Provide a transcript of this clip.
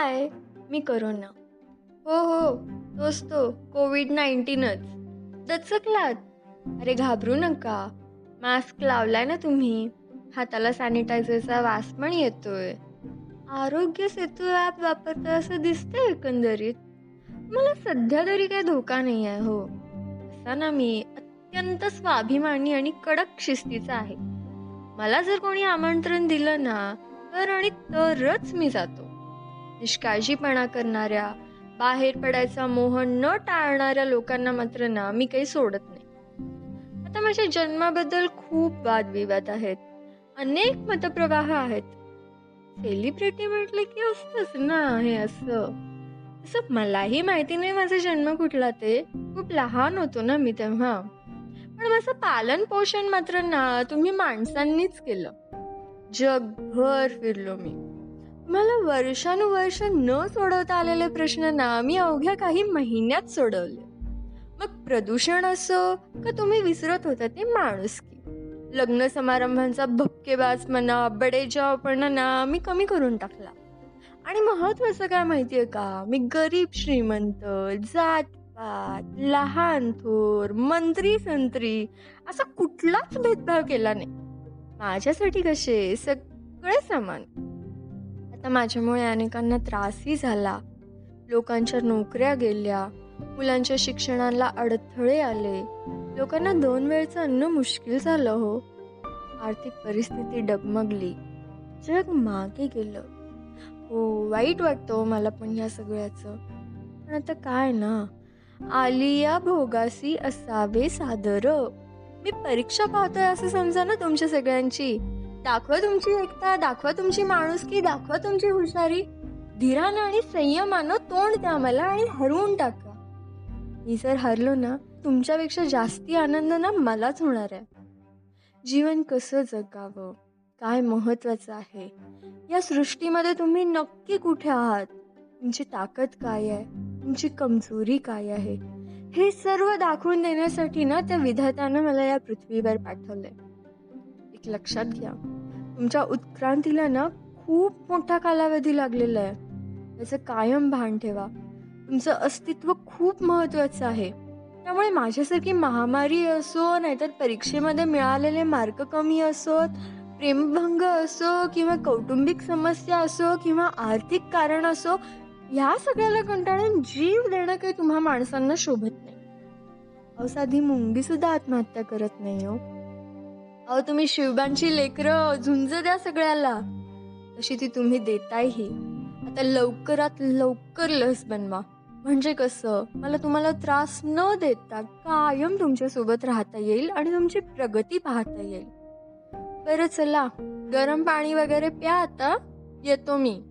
हाय मी corona हो हो तोच तो कोविड नाईन्टीनच दचकलात. अरे घाबरू नका. मास्क लावलाय ना तुम्ही. हाताला सॅनिटायझरचा वास पण येतोय. आरोग्य सेतू ॲप वापरतो असं दिसतंय एकंदरीत. मला सध्या तरी काही धोका नाही आहे हो. असा ना मी अत्यंत स्वाभिमानी आणि कडक शिस्तीचा आहे. मला जर कोणी आमंत्रण दिलं ना तर आणि तरच मी जातो. निष्काळजीपणा करणाऱ्या बाहेर पडायचा मोह न टाळणाऱ्या लोकांना मात्र ना मी काही सोडत नाही. आता माझ्या जन्माबद्दल खूप वादविवाद आहेत. अनेक मतप्रवाह आहेत. सेलिब्रिटी म्हटलं की असतंच ना हे असं. असं मलाही माहिती नाही माझा जन्म कुठला ते. खूप लहान होतो ना मी तेव्हा. पण माझं पालन पोषण मात्र ना तुम्ही माणसांनीच केलं. जगभर फिरलो मी. मला वर्षानुवर्ष न सोडवता आलेले प्रश्न ना मी अवघ्या काही महिन्यात सोडवले. मग प्रदूषण असो का तुम्ही विसरत होता ते माणुसकी लग्न समारंभांचा भक्केबाज म्हणा बडेजावपणा ना मी कमी करून टाकला. आणि महत्वाचं काय माहितीये का? मी गरीब श्रीमंत जात पात लहान थोर मंत्री संत्री असा कुठलाच भेदभाव केला नाही. माझ्यासाठी कसे? सगळे समान. आता माझ्यामुळे अनेकांना त्रासही झाला. लोकांच्या नोकऱ्या गेल्या. मुलांच्या शिक्षणाला अडथळे आले. लोकांना दोन वेळचं अन्न मुश्किल झालं हो. आर्थिक परिस्थिती डगमगली. जग मागे गेलं. हो वाईट वाटतो हो मला पण ह्या सगळ्याचं. पण आता काय ना? आलिया भोगासी असावे सादर. मी परीक्षा पाहतोय असं समजा ना तुमच्या सगळ्यांची? दाखवा तुमची एकता दाखवा तुमची माणुसकी दाखवा तुमची हुशारी. धीरानं आणि संयमानं तोंड द्या मला आणि हरवून टाका. मी जर हरलो ना तुमच्यापेक्षा जास्ती आनंद ना मलाच होणार आहे. जीवन कसं जगावं? काय महत्वाचं आहे? या सृष्टीमध्ये तुम्ही नक्की कुठे आहात? तुमची ताकद काय आहे? तुमची कमजोरी काय आहे? हे सर्व दाखवून देण्यासाठी ना त्या विधातानं मला या पृथ्वीवर पाठवलंय. एक लक्षात घ्या. तुमच्या उत्क्रांतीला ना खूप मोठा कालावधी लागलेला आहे. याचं कायम भान ठेवा. तुमचं अस्तित्व खूप महत्वाचं आहे. त्यामुळे माझ्यासारखी महामारी असो नाहीतर परीक्षेमध्ये मिळालेले मार्क कमी असोत प्रेमभंग असो किंवा कौटुंबिक समस्या असो किंवा आर्थिक कारण असो ह्या सगळ्याला कंटाळून जीव देणं काही तुम्हा माणसांना शोभत नाही. अवसाधी मुंगी सुद्धा आत्महत्या करत नाही हो. अहो तुम्ही शिवबांची लेकरं झुंज द्या सगळ्याला. तशी ती तुम्ही देतायही. आता लवकरात लवकर लस बनवा. म्हणजे कसं? मला तुम्हाला त्रास न देता कायम तुमच्यासोबत राहता येईल आणि तुमची प्रगती पाहता येईल. बरं चला. गरम पाणी वगैरे प्या आता. येतो मी.